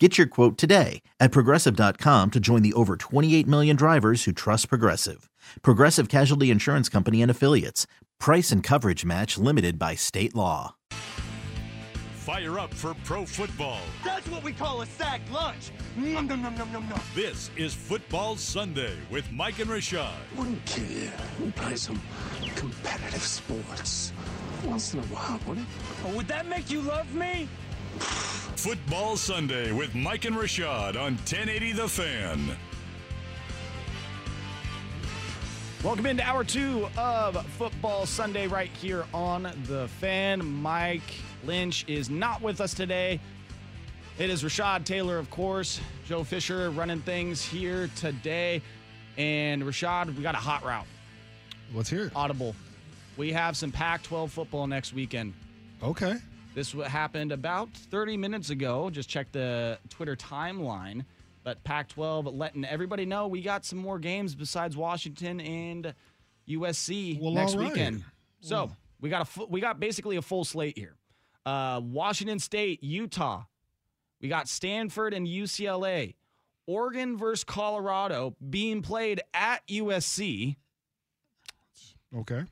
Get your quote today at progressive.com to join the over 28 million drivers who trust Progressive. Progressive Casualty Insurance Company and Affiliates. Price and coverage match limited by state law. Fire up for pro football. That's what we call a sack lunch. Nom, nom, nom, nom, nom, nom. This is Football Sunday with Mike and Rashad. Wouldn't kill you. We play some competitive sports. Once in a while, wouldn't it? Oh, would that make you love me? Football Sunday with Mike and Rashad on 1080 The Fan. Welcome into hour two of Football Sunday right here on The Fan. Mike Lynch is not with us today. It is Rashad Taylor, of course. Joe Fisher running things here today. And Rashad, we got a hot route. Let's hear it. Audible. We have some Pac 12 football next weekend. Okay. This what happened about 30 minutes ago. Just check the Twitter timeline. But Pac 12 letting everybody know we got some more games besides Washington and USC Well, next right. weekend. So we got a we got basically a full slate here. Uh, Washington State, Utah. We got Stanford and UCLA. Oregon versus Colorado being played at USC. Okay.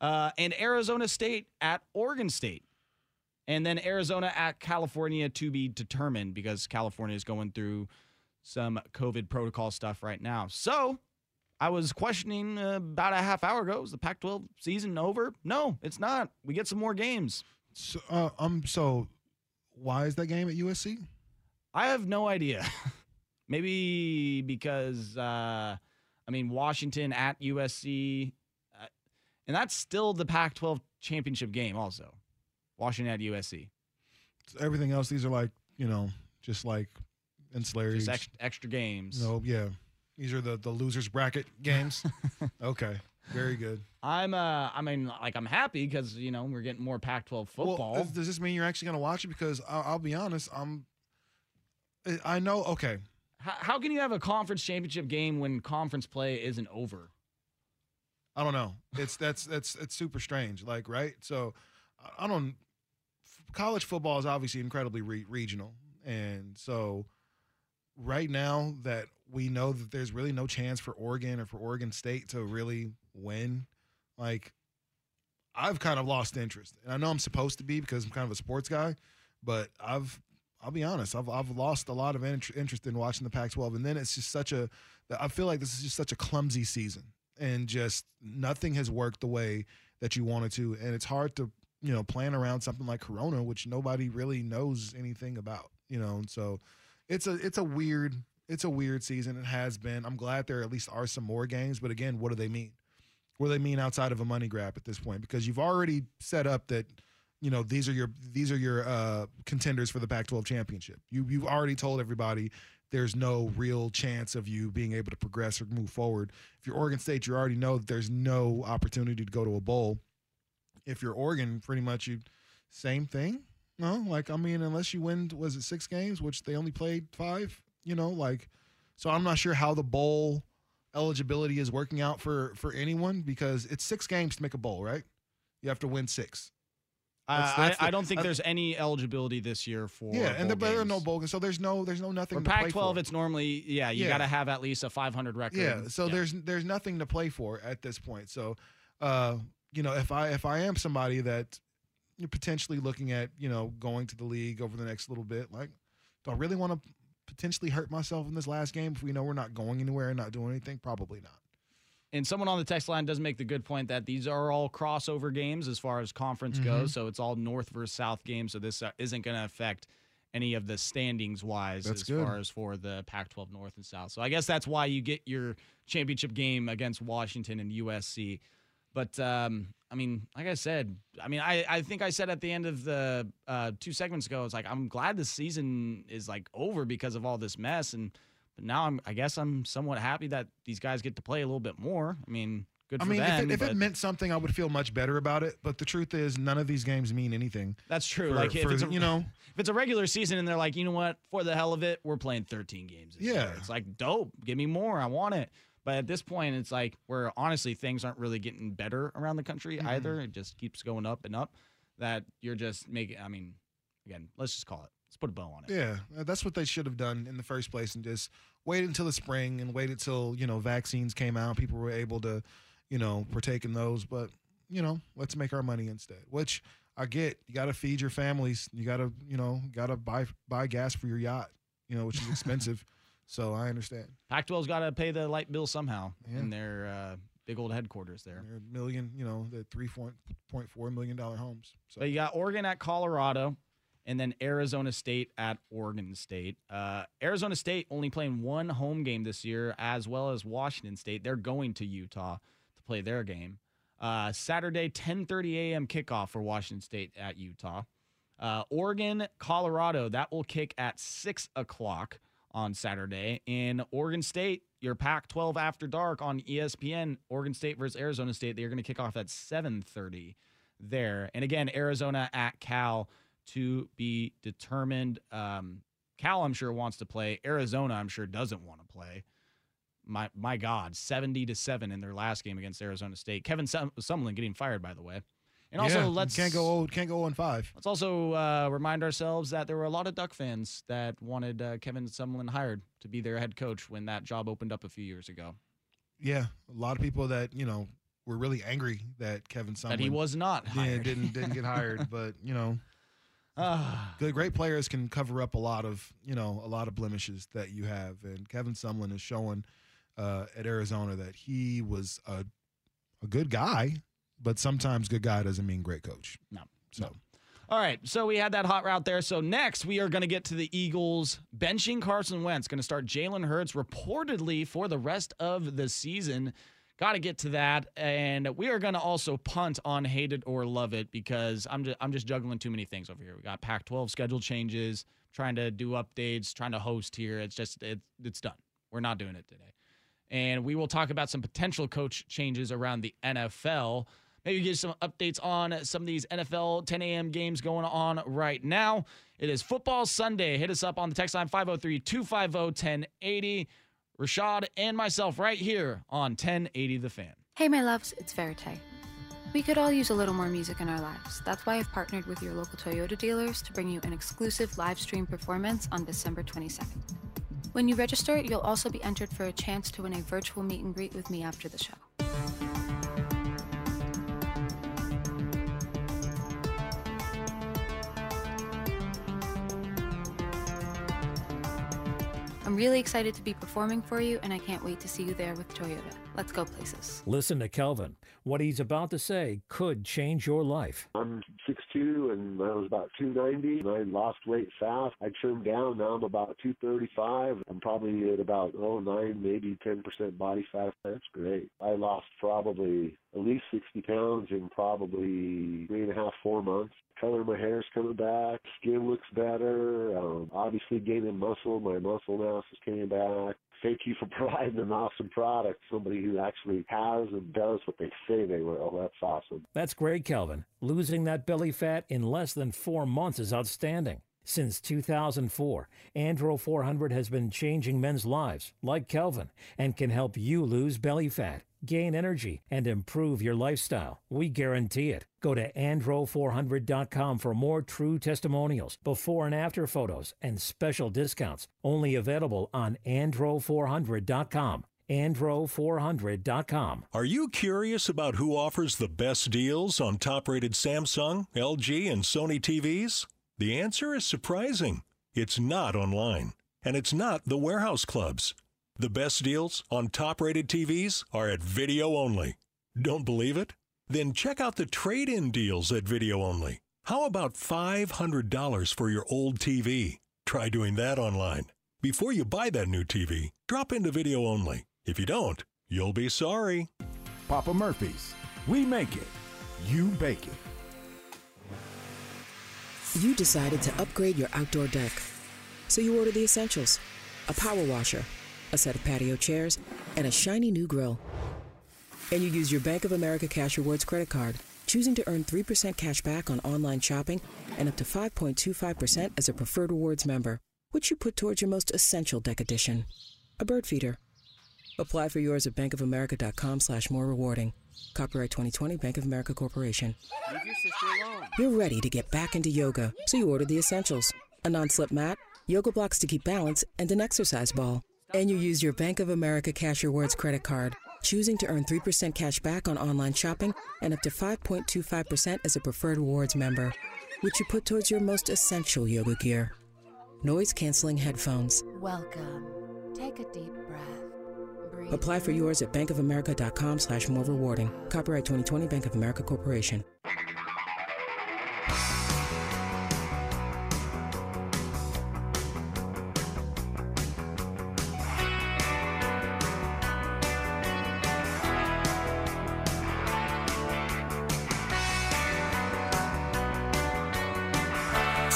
Uh, and Arizona State at Oregon State. And then Arizona at California to be determined because California is going through some COVID protocol stuff right now. So I was questioning uh, about a half hour ago is the Pac 12 season over? No, it's not. We get some more games. So, uh, um, so why is that game at USC? I have no idea. Maybe because, uh, I mean, Washington at USC, uh, and that's still the Pac 12 championship game, also. Washington at USC. Everything else, these are like you know, just like ancillaries. Just extra, extra games. No, yeah, these are the the losers bracket games. okay, very good. I'm uh I mean like I'm happy because you know we're getting more Pac-12 football. Well, does this mean you're actually going to watch it? Because I'll, I'll be honest, I'm. I- know. Okay, how, how can you have a conference championship game when conference play isn't over? I don't know. It's that's that's it's super strange. Like right, so I don't. College football is obviously incredibly re- regional, and so right now that we know that there's really no chance for Oregon or for Oregon State to really win, like I've kind of lost interest, and I know I'm supposed to be because I'm kind of a sports guy, but I've I'll be honest, I've I've lost a lot of interest in watching the Pac-12, and then it's just such a I feel like this is just such a clumsy season. And just nothing has worked the way that you wanted to. And it's hard to you know plan around something like corona which nobody really knows anything about you know and so it's a it's a weird it's a weird season. It has been. I'm glad there at least are some more games but again what do they mean? What do they mean outside of a money grab at this point? Because you've already set up that you know these are your these are your uh contenders for the Pac-12 championship. You you've already told everybody there's no real chance of you being able to progress or move forward. If you're Oregon State, you already know that there's no opportunity to go to a bowl. If you're Oregon, pretty much you same thing. No, like I mean, unless you win, was it six games, which they only played five? You know, like so I'm not sure how the bowl eligibility is working out for for anyone because it's six games to make a bowl, right? You have to win six. That's- that's I, I don't think uh, there's any eligibility this year for yeah, and there, there are no bowl games, so there's no there's no nothing For to play Pac-12, for. it's normally yeah you Yeah. got to have at least a 500 record. Yeah, so there's there's nothing to play for at this point. So, uh, you know, if I if I am somebody that you're potentially looking at, you know, going to the league over the next little bit, like, do I really want to potentially hurt myself in this last game if we know we're not going anywhere and not doing anything? Probably not. And someone on the text line does make the good point that these are all crossover games as far as conference Mm-hmm. goes. So it's all North versus South games. So this uh, isn't going to affect any of the standings wise That's as good. far as for the Pac 12 North and South. So I guess that's why you get your championship game against Washington and USC. But um, I mean, like I said, I mean, I, I think I said at the end of the uh, two segments ago, it's like I'm glad the season is like over because of all this mess, and but now I'm I guess I'm somewhat happy that these guys get to play a little bit more. I mean, good I mean, them. if, it, if it meant something, I would feel much better about it. But the truth is, none of these games mean anything. that's true. for- like if for, it's a, you know, if it's a regular season and they're like, you know what, for the hell of it, we're playing 13 games. This Yeah. year. it's like dope. Give me more. I want it. But at this point, it's like where honestly things aren't really getting better around the country Mm-hmm. either. It just keeps going up and up. That you're just making. I mean, again, let's just call it. Let's put a bow on it. Yeah, uh, that's what they should have done in the first place, and just waited until the spring and waited till you know vaccines came out, people were able to, you know, partake in those. But you know, let's make our money instead. Which I get. You got to feed your families. You got to, you know, got to buy buy gas for your yacht. You know, which is expensive. so I understand. Pac-12's got to pay the light bill somehow Yeah. in their uh, big old headquarters there. They're million, you know, the three point four million dollar homes. So But you got Oregon at Colorado, and then Arizona State at Oregon State. Uh, Arizona State only playing one home game this year, as well as Washington State. They're going to Utah to play their game. Uh, Saturday, 10:30 a.m. kickoff for Washington State at Utah. Uh, Oregon, Colorado, that will kick at six o'clock on Saturday. In Oregon State, your Pac-12 after dark on ESPN. Oregon State versus Arizona State. They're going to kick off at 7:30 there. And again, Arizona at Cal to be determined. Um, Cal, I'm sure wants to play. Arizona, I'm sure doesn't want to play. My my God, 70 to seven in their last game against Arizona State. Kevin Sum- Sumlin getting fired, by the way. And also, yeah, let's can't go old, can't go on five. Let's also uh, remind ourselves that there were a lot of Duck fans that wanted uh, Kevin Sumlin hired to be their head coach when that job opened up a few years ago. Yeah, a lot of people that you know were really angry that Kevin Sumlin that he was not yeah, hired. didn't didn't get hired, but you know. Ah, good great players can cover up a lot of you know a lot of blemishes that you have and kevin sumlin is showing uh, at arizona that he was a, a good guy but sometimes good guy doesn't mean great coach no. so All right, so we had that hot route there. So next, we are going to get to the Eagles benching Carson Wentz. Going to start Jalen Hurts reportedly for the rest of the season. Got to get to that, and we are going to also punt on hate it or love it because I'm just I'm just juggling too many things over here. We got Pac-12 schedule changes, trying to do updates, trying to host here. It's just it, it's done. We're not doing it today, and we will talk about some potential coach changes around the NFL maybe give some updates on some of these NFL 10 a.m. games going on right now. It is Football Sunday. Hit us up on the text line 503 250 1080. Rashad and myself right here on 1080 The Fan. Hey, my loves, it's Verite. We could all use a little more music in our lives. That's why I've partnered with your local Toyota dealers to bring you an exclusive live stream performance on December 22nd. When you register, you'll also be entered for a chance to win a virtual meet and greet with me after the show. I'm really excited to be performing for you, and I can't wait to see you there with Toyota. Let's go places. Listen to Kelvin. What he's about to say could change your life. I'm 6'2", and I was about 290, and I lost weight fast. I trimmed down. Now I'm about 235. I'm probably at about, oh, 9, maybe 10% body fat. That's great. I lost probably at least 60 pounds in probably three and a half, four months. Color of my hair is coming back. Skin looks better. Um, obviously gaining muscle. My muscle mass is coming back. Thank you for providing an awesome product. Somebody who actually has and does what they say they will. That's awesome. That's great, Kelvin. Losing that belly fat in less than four months is outstanding. Since 2004, Andro 400 has been changing men's lives, like Kelvin, and can help you lose belly fat, gain energy, and improve your lifestyle. We guarantee it. Go to andro400.com for more true testimonials, before and after photos, and special discounts. Only available on andro400.com. andro400.com. Are you curious about who offers the best deals on top rated Samsung, LG, and Sony TVs? The answer is surprising. It's not online, and it's not the warehouse clubs. The best deals on top rated TVs are at Video Only. Don't believe it? Then check out the trade in deals at Video Only. How about $500 for your old TV? Try doing that online. Before you buy that new TV, drop into Video Only. If you don't, you'll be sorry. Papa Murphy's. We make it. You bake it. You decided to upgrade your outdoor deck. So you ordered the essentials a power washer, a set of patio chairs, and a shiny new grill. And you used your Bank of America Cash Rewards credit card, choosing to earn 3% cash back on online shopping and up to 5.25% as a preferred rewards member, which you put towards your most essential deck addition a bird feeder. Apply for yours at bankofamerica.com slash more rewarding. Copyright 2020 Bank of America Corporation. Leave your sister alone. You're ready to get back into yoga, so you ordered the essentials a non slip mat, yoga blocks to keep balance, and an exercise ball. And you used your Bank of America Cash Rewards credit card, choosing to earn 3% cash back on online shopping and up to 5.25% as a preferred rewards member, which you put towards your most essential yoga gear. Noise canceling headphones. Welcome. Take a deep breath. Apply for yours at bankofamerica.com slash more rewarding. Copyright 2020 Bank of America Corporation.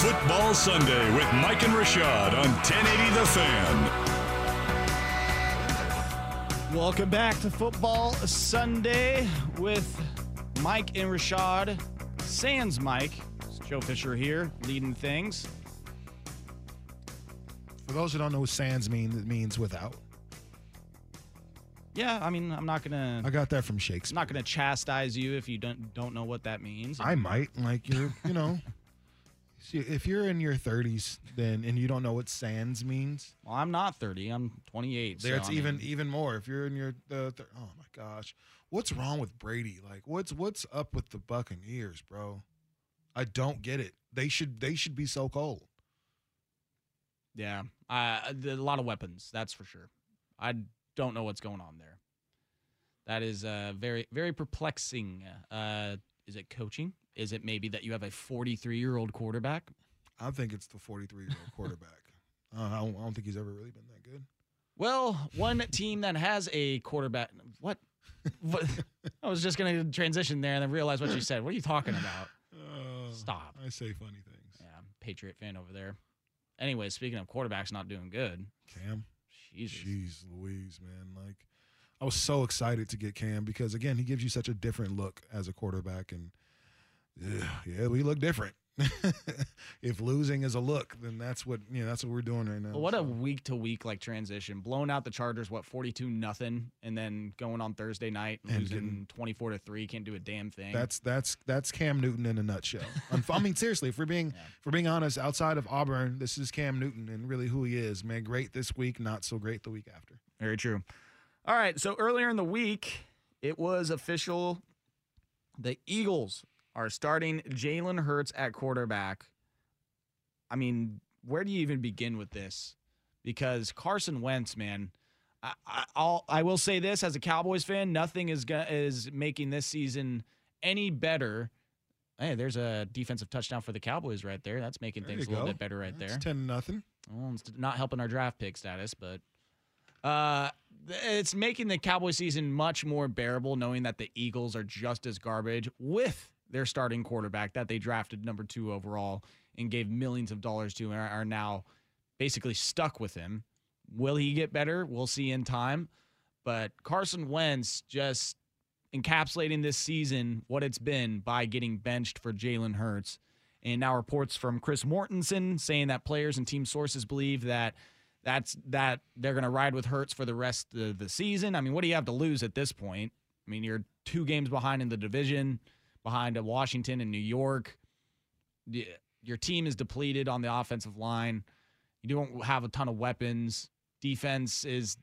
Football Sunday with Mike and Rashad on 1080 The Fan. Welcome back to Football Sunday with Mike and Rashad. Sans Mike. It's Joe Fisher here, leading things. For those who don't know what sans mean, it means without. Yeah, I mean, I'm not gonna. I got that from Shakespeare. I'm Shakespeare. not gonna chastise you if you don't don't know what that means. I might like you're, you know, see, if you're in your 30s, then and you don't know what sans means, Well, I'm not 30. I'm 28. there so, it's I even mean, even more. If you're in your uh, thir- oh my gosh, what's wrong with Brady? Like, what's what's up with the Buccaneers, bro? I don't get it. They should they should be so cold. Yeah, uh, a lot of weapons. That's for sure. I don't know what's going on there. That is uh, very very perplexing. Uh, is it coaching? Is it maybe that you have a 43 year old quarterback? I think it's the 43 year old quarterback. Uh, I, don't, I don't think he's ever really been that good. Well, one team that has a quarterback. What? what? I was just going to transition there and then realize what you said. What are you talking about? Uh, Stop. I say funny things. Yeah, I'm Patriot fan over there. Anyway, speaking of quarterbacks not doing good, Cam. Jesus. Jeez Louise, man. Like I was so excited to get Cam because again, he gives you such a different look as a quarterback and yeah, yeah we look different. if losing is a look, then that's what you know, that's what we're doing right now. What a week to week like transition. Blowing out the Chargers, what forty two nothing, and then going on Thursday night And losing twenty four to three. Can't do a damn thing. That's that's that's Cam Newton in a nutshell. I mean, seriously, if we're being if we're being honest, outside of Auburn, this is Cam Newton and really who he is. Man, great this week, not so great the week after. very true. All right, so earlier in the week, it was official. The Eagles are starting Jalen Hurts at quarterback. I mean, where do you even begin with this? Because Carson Wentz, man, I, I, I'll I will say this as a Cowboys fan, nothing is go- is making this season any better. Hey, there's a defensive touchdown for the Cowboys right there. That's making There things a you little go. bit better right It's there. ten nothing. Well, it's not helping our draft pick status, but uh, th- it's making the Cowboy season much more bearable, knowing that the Eagles are just as garbage with their starting quarterback that they drafted number two overall and gave millions of dollars to, and are, now basically stuck with him. Will he get better? We'll see in time. But Carson Wentz just encapsulating this season what it's been by getting benched for Jalen Hurts. And now reports from Chris Mortensen saying that players and team sources believe that that's that they're going to ride with Hurts for the rest of the season. I mean, what do you have to lose at this point? I mean, you're two games behind in the division, behind Washington and New York. Your team is depleted on the offensive line. You don't have a ton of weapons. Defense is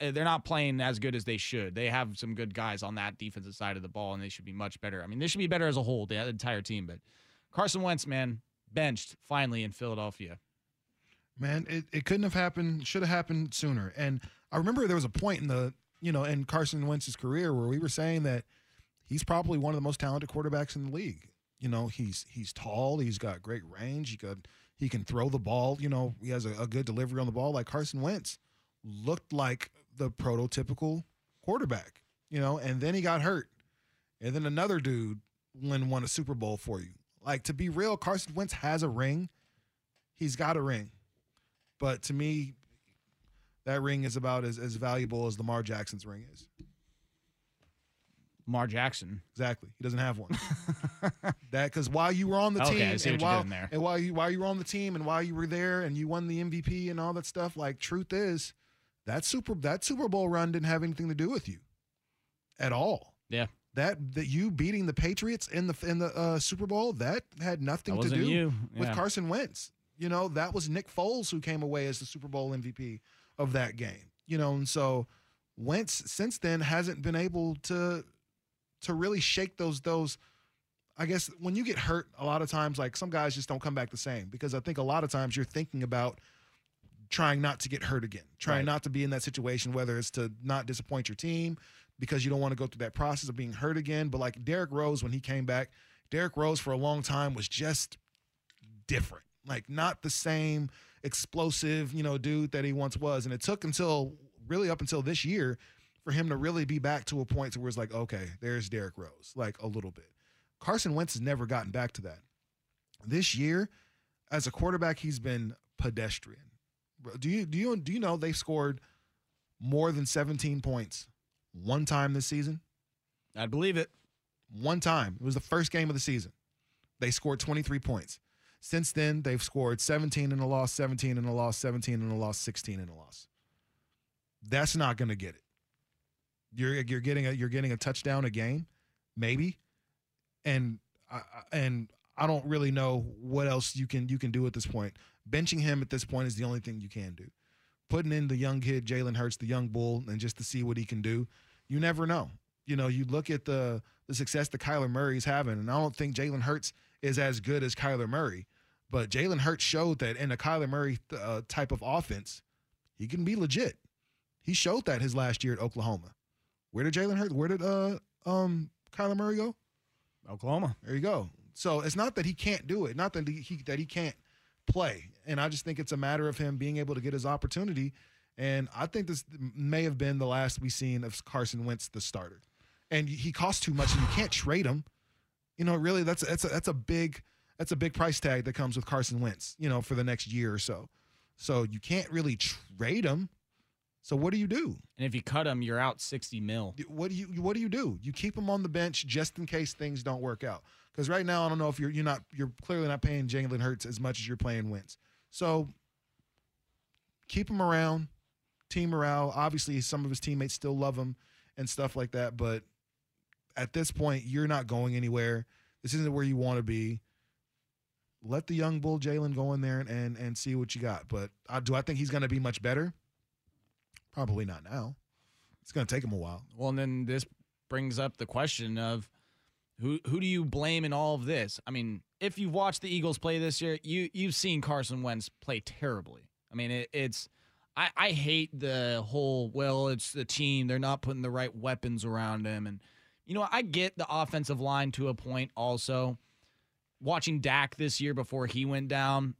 eh, they're not playing as good as they should. They have some good guys on that defensive side of the ball, and they should be much better. I mean, they should be better as a whole, the entire team. But Carson Wentz, man, benched finally in Philadelphia. Man, it, it couldn't have happened, should have happened sooner. And I remember there was a point in the, you know, in Carson Wentz's career where we were saying that he's probably one of the most talented quarterbacks in the league. You know, he's he's tall, he's got great range, he could he can throw the ball, you know, he has a, a good delivery on the ball. Like Carson Wentz looked like the prototypical quarterback, you know, and then he got hurt. And then another dude won won a Super Bowl for you. Like to be real, Carson Wentz has a ring. He's got a ring. But to me, that ring is about as, as valuable as Lamar Jackson's ring is. Lamar Jackson. Exactly. He doesn't have one. that because while you were on the okay, team and while, there. and while you while you were on the team and while you were there and you won the MVP and all that stuff, like truth is, that super that Super Bowl run didn't have anything to do with you at all. Yeah. That that you beating the Patriots in the in the uh, Super Bowl that had nothing That to do you. with Carson Wentz. You know that was Nick Foles who came away as the Super Bowl MVP of that game. You know, and so Wentz since then hasn't been able to to really shake those those. I guess when you get hurt, a lot of times like some guys just don't come back the same because I think a lot of times you're thinking about trying not to get hurt again, trying Right. not to be in that situation, whether it's to not disappoint your team because you don't want to go through that process of being hurt again. But like Derrick Rose, when he came back, Derrick Rose for a long time was just different, like not the same explosive, you know, dude that he once was. And it took until really up until this year for him to really be back to a point to where it's like, okay, there's Derrick Rose, like a little bit. Carson Wentz has never gotten back to that. This year, as a quarterback, he's been pedestrian. Do you do you do you know they've scored more than 17 points one time this season? I believe it. One time. It was the first game of the season. They scored 23 points. Since then, they've scored 17 in a loss, 17 in a loss, 17 in a loss, 16 in a loss. That's not going to get it. You're you're getting a you're getting a touchdown a game, maybe, and I- and I don't really know what else you can you can do at this point. Benching him at this point is the only thing you can do. Putting in the young kid Jalen Hurts, the young bull, and just to see what he can do. You never know. You know, you look at the the success that Kyler Murray's having, and I don't think Jalen Hurts is as good as Kyler Murray, but Jalen Hurts showed that in a Kyler Murray uh, type of offense, he can be legit. He showed that his last year at Oklahoma. Where did Jalen Hurts? Where did uh um Kyler Murray go? Oklahoma. There you go. So it's not that he can't do it, not that he that he can't play, and I just think it's a matter of him being able to get his opportunity. And I think this may have been the last we've seen of Carson Wentz, the starter. And he costs too much, and you can't trade him. You know, really, that's that's a, that's a big that's a big price tag that comes with Carson Wentz. You know, for the next year or so. So you can't really trade him. So what do you do? And if you cut him, you're out 60 mil. What do you what do you do? You keep him on the bench just in case things don't work out. Because right now, I don't know if you're you're not you're clearly not paying Jalen Hurts as much as you're playing Wentz. So keep him around, team morale. Obviously, some of his teammates still love him and stuff like that. But at this point, you're not going anywhere. This isn't where you want to be. Let the young bull Jalen go in there and, and and see what you got. But uh, do I think he's going to be much better? Probably not now. It's going to take him a while. Well, and then this brings up the question of who who do you blame in all of this? I mean, if you've watched the Eagles play this year, you you've seen Carson Wentz play terribly. I mean, it, it's I I hate the whole well, it's the team they're not putting the right weapons around him, and you know I get the offensive line to a point. Also, watching Dak this year before he went down,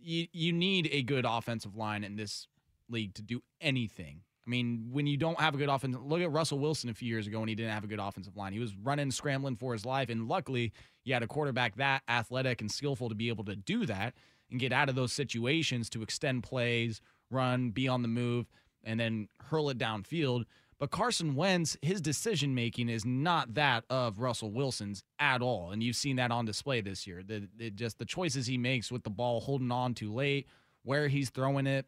you you need a good offensive line in this league to do anything. I mean, when you don't have a good offense, look at Russell Wilson a few years ago when he didn't have a good offensive line. He was running, scrambling for his life, and luckily, you had a quarterback that athletic and skillful to be able to do that and get out of those situations to extend plays, run, be on the move, and then hurl it downfield. But Carson Wentz, his decision making is not that of Russell Wilson's at all, and you've seen that on display this year. The just the choices he makes with the ball holding on too late, where he's throwing it,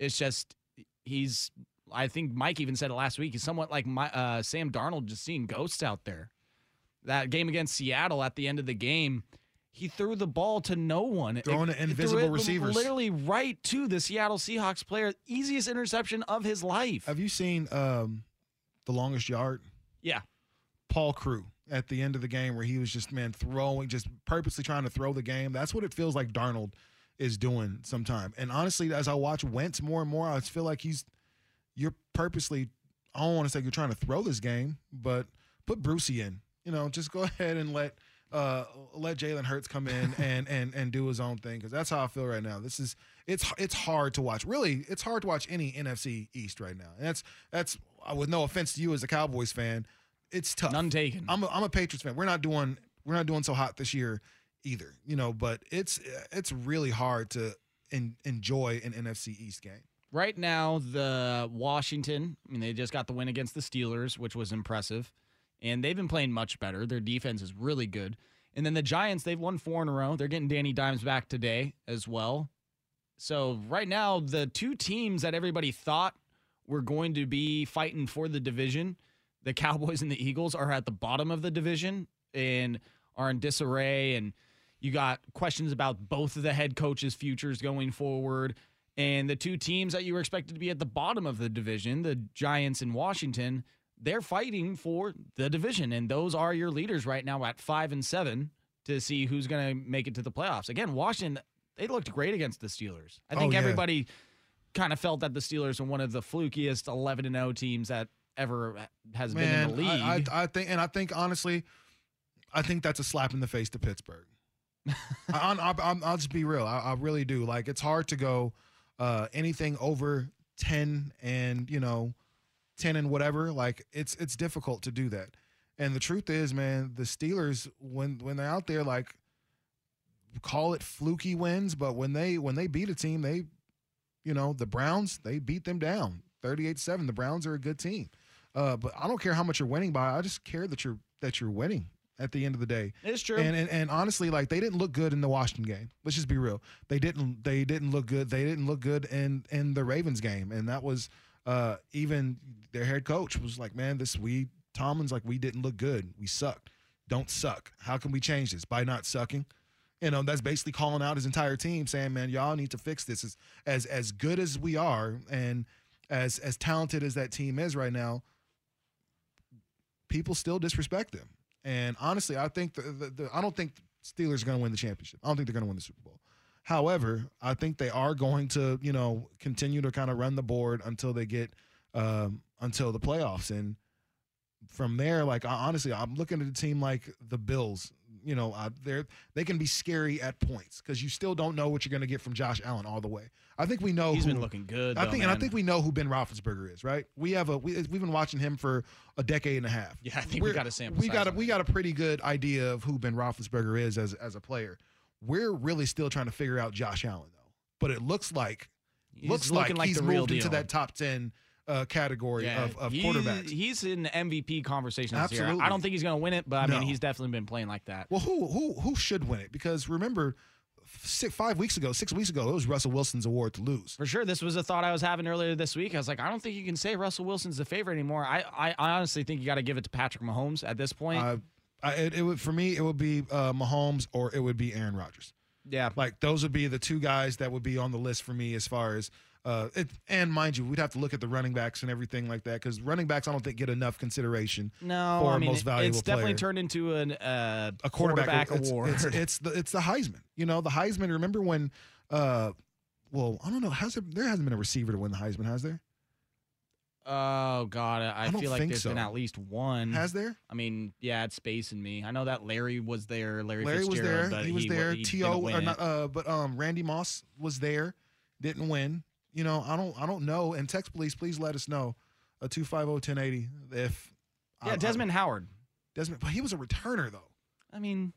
it's just he's. I think Mike even said it last week. He's somewhat like my, uh, Sam Darnold, just seeing ghosts out there. That game against Seattle at the end of the game, he threw the ball to no one. Throwing It- to it threw invisible it receivers. literally right to the Seattle Seahawks player. Easiest interception of his life. Have you seen um, the longest yard? Yeah. Paul Crewe at the end of the game where he was just man throwing, just purposely trying to throw the game. That's what it feels like Darnold is doing sometime. And honestly, as I watch Wentz more and more, I feel like he's you're purposely. I don't want to say you're trying to throw this game, but put Brucey in. You know, just go ahead and let uh let Jalen Hurts come in and and and do his own thing because that's how I feel right now. This is it's it's hard to watch. Really, it's hard to watch any NFC East right now. And that's that's uh, with no offense to you as a Cowboys fan, it's tough. None taken. I'm a, I'm a Patriots fan. We're not doing we're not doing so hot this year either. You know, but it's it's really hard to en- enjoy an NFC East game. Right now, the Washington, I mean, they just got the win against the Steelers, which was impressive. And they've been playing much better. Their defense is really good. And then the Giants, they've won four in a row. They're getting Danny Dimes back today as well. So right now, the two teams that everybody thought were going to be fighting for the division, the Cowboys and the Eagles, are at the bottom of the division and are in disarray. And you got questions about both of the head coaches' futures going forward. And the two teams that you were expected to be at the bottom of the division, the Giants and Washington, they're fighting for the division. And those are your leaders right now at five and seven to see who's going to make it to the playoffs. Again, Washington, they looked great against the Steelers. I Oh, think yeah. everybody kind of felt that the Steelers are one of the flukiest 11 and 0 teams that ever has been in the league. I, I, I think, and I think honestly, I think that's a slap in the face to Pittsburgh. I, I, I, I'll just be real. I, I really do. Like it's hard to go uh, anything over ten and you know ten and whatever. Like it's it's difficult to do that. And the truth is, man, the Steelers when when they're out there, like call it fluky wins, but when they when they beat a team, they you know the Browns they beat them down 38-7. The Browns are a good team. Uh, but I don't care how much you're winning by. I just care that you're that you're winning at the end of the day. It's true. And, and and honestly, like they didn't look good in the Washington game. Let's just be real. They didn't they didn't look good. They didn't look good in in the Ravens game. And that was uh even their head coach was like, man, this we Tomlin's like we didn't look good. We sucked. Don't suck. How can we change this by not sucking? You know, that's basically calling out his entire team, saying, "Man, y'all need to fix this." As as as good as we are, and as as talented as that team is right now, people still disrespect them. And honestly, I think the, the, the I don't think Steelers are going to win the championship. I don't think they're going to win the Super Bowl. However, I think they are going to, you know, continue to kind of run the board until they get um, until the playoffs. And from there, like I, honestly, I'm looking at a team like the Bills. You know, uh, they're they can be scary at points because you still don't know what you're going to get from Josh Allen all the way. I think we know He's who- been looking good, I though, think, and I think we know who Ben Roethlisberger is, right? We have a we, we've been watching him for a decade and a half. Yeah, I think we We're- got a sample We got a we got a pretty good idea of who Ben Roethlisberger is as as a player. We're really still trying to figure out Josh Allen though, but it looks like He's looks like, like he's moved into that top ten uh, category Yeah, of, of he- quarterbacks. He's in MVP conversation this year. Absolutely. I don't think he's going to win it, but I mean, he's definitely been playing like that. Well, who who who should win it? Because remember, six, five weeks ago, six weeks ago, it was Russell Wilson's award to lose. For sure, this was a thought I was having earlier this week. I was like, I don't think you can say Russell Wilson's the favorite anymore. I, I, I honestly think you got to give it to Patrick Mahomes at this point. Uh, I, it, it would for me, it would be uh, Mahomes or it would be Aaron Rodgers. Yeah, like those would be the two guys that would be on the list for me as far as. Uh, it, and mind you, we'd have to look at the running backs and everything like that because running backs, I don't think get enough consideration no, for I mean, most valuable it's definitely player. turned into an uh, a quarterback, it's, award. It's, it's the it's the Heisman. You know, the Heisman. Remember when? Uh, well, I don't know. Has there, there hasn't been a receiver to win the Heisman, has there? oh God, I, I feel like there's so. been at least one. Has there? I mean, yeah, it's space and me. I know that Larry was there. Larry, Larry was there. He was wa- there. he To not, uh, but um, Randy Moss was there. Didn't win. You know, I don't. I don't know. And text police, please let us know. A two five zero ten eighty. If yeah, Desmond Howard. Desmond, but he was a returner though. I mean,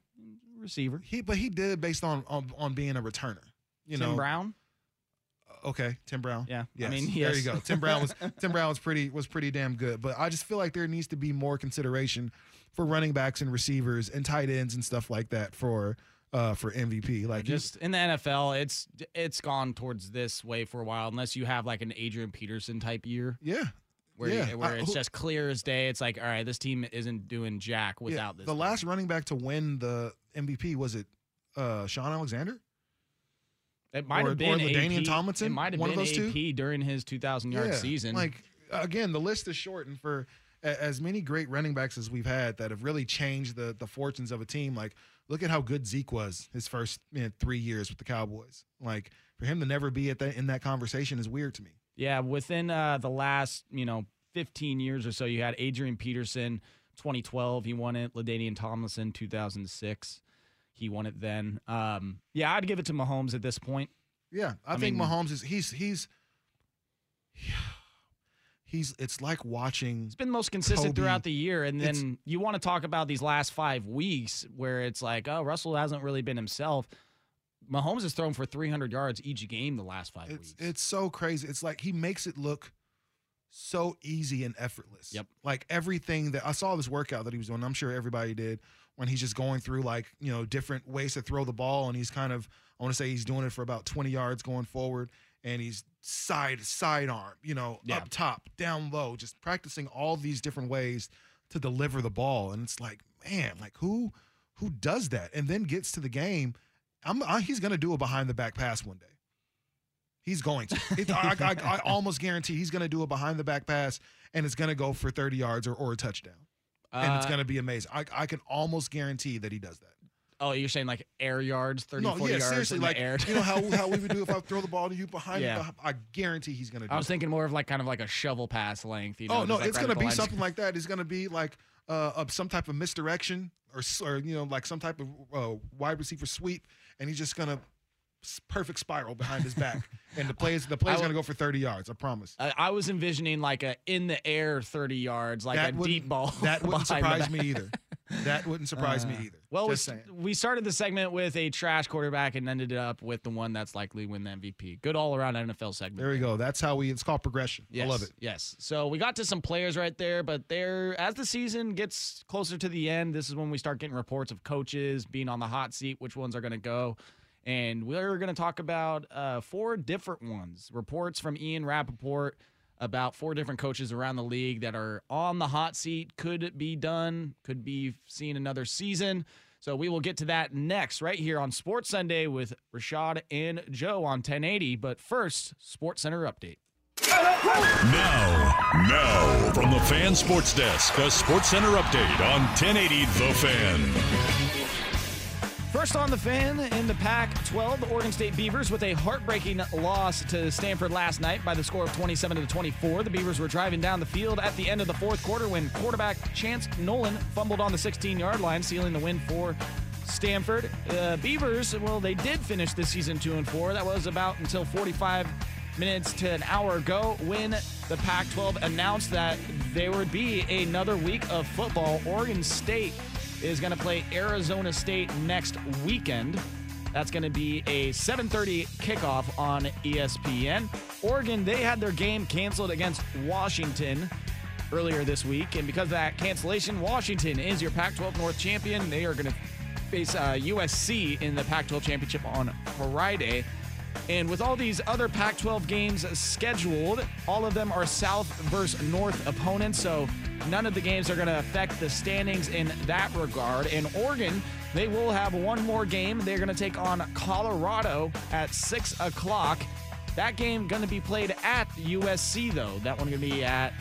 receiver. He, but he did based on on, on being a returner. You know. Tim know, Brown. Uh, okay, Tim Brown. Yeah, I yes. mean, there you go. Tim Brown was Tim Brown was pretty was pretty damn good. But I just feel like there needs to be more consideration for running backs and receivers and tight ends and stuff like that for uh for MVP. Like Just in the NFL, it's it's gone towards this way for a while, unless you have like an Adrian Peterson type year. Yeah. Where, Yeah. you- where I- it's who- just clear as day. It's like, all right, this team isn't doing jack yeah, without this. the last running back to win the MVP was it uh Shaun Alexander? It might or- have been or AP. Tomlinson, It might have one of been those two? AP during his 2,000 yard Yeah, season. Like again, the list is short, and for as many great running backs as we've had that have really changed the the fortunes of a team. Like look at how good Zeke was his first you know, three years with the Cowboys. Like for him to never be at that in that conversation is weird to me. Yeah, within uh, the last, you know, 15 years or so, you had Adrian Peterson, 2012, he won it. LaDainian Tomlinson, 2006, he won it then. Um, yeah, I'd give it to Mahomes at this point. Yeah, I, I think mean- Mahomes is he's he's he's it's like watching. He's been most consistent Kobe. throughout the year, and It's- then you want to talk about these last five weeks where it's like, oh, Russell hasn't really been himself. Mahomes has thrown for 300 yards each game the last five weeks. It's it's so crazy. It's like he makes it look so easy and effortless. Yep. Like everything that I saw this workout that he was doing. I'm sure everybody did when he's just going through like you know different ways to throw the ball, and he's kind of I want to say he's doing it for about 20 yards going forward, and he's side side arm, you know, Yeah. up top, down low, just practicing all these different ways to deliver the ball, and it's like man, like who who does that, and then gets to the game. I'm, I, he's going to do a behind the back pass one day. He's going to. It, I, I, I almost guarantee he's going to do a behind the back pass, and it's going to go for 30 yards or, or a touchdown, and it's Uh, going to be amazing. I, I can almost guarantee that he does that. Oh, you're saying like air yards, 30, no, 40 yeah, yards seriously, in the like air. you know how how we would do if I throw the ball to you behind. Yeah. I guarantee he's going to. do I was that. thinking more of like kind of like a shovel pass length. You know, oh no, like, it's right going to be something like that. It's going to be like uh, some type of misdirection or or you know like some type of uh, wide receiver sweep, and he's just going to perfect spiral behind his back, and the play is the play is going to go for 30 yards. I promise. I, I was envisioning like a in the air 30 yards, like That a deep ball. That wouldn't surprise me either. That wouldn't surprise me Uh, either. Well, we, Just s- saying. we started the segment with a trash quarterback and ended up with the one that's likely win the MVP. Good all around NFL segment. There we go. That's how we. It's called progression. Yes, I love it. Yes. So we got to some players right there, but there, as the season gets closer to the end, this is when we start getting reports of coaches being on the hot seat, which ones are going to go. And we're going to talk about uh, four different ones. Reports from Ian Rapoport about four different coaches around the league that are on the hot seat. Could it be done? Could be seeing another season. So we will get to that next, right here on Sports Sunday with Rashad and Joe on 1080. But first, Sports Center update. Now, now, from the Fan Sports Desk, a Sports Center update on 1080 The Fan. First on the fan in the Pac 12, the Oregon State Beavers with a heartbreaking loss to Stanford last night by the score of 27 to 24. The Beavers were driving down the field at the end of the fourth quarter when quarterback Chance Nolan fumbled on the 16 yard line, sealing the win for Stanford. Uh, Beavers, well, they did finish the season 2 and 4. That was about until 45 minutes to an hour ago when the Pac 12 announced that there would be another week of football. Oregon State is going to play Arizona State next weekend. That's going to be a 7:30 kickoff on ESPN. Oregon, they had their game canceled against Washington earlier this week, and because of that cancellation, Washington is your Pac-12 North champion. They are going to face uh, USC in the Pac-12 championship on Friday. And with all these other Pac 12 games scheduled, all of them are South versus North opponents. So none of the games are going to affect the standings in that regard. In Oregon, they will have one more game. They're going to take on Colorado at 6 o'clock. That game going to be played at USC, though. That one going to be at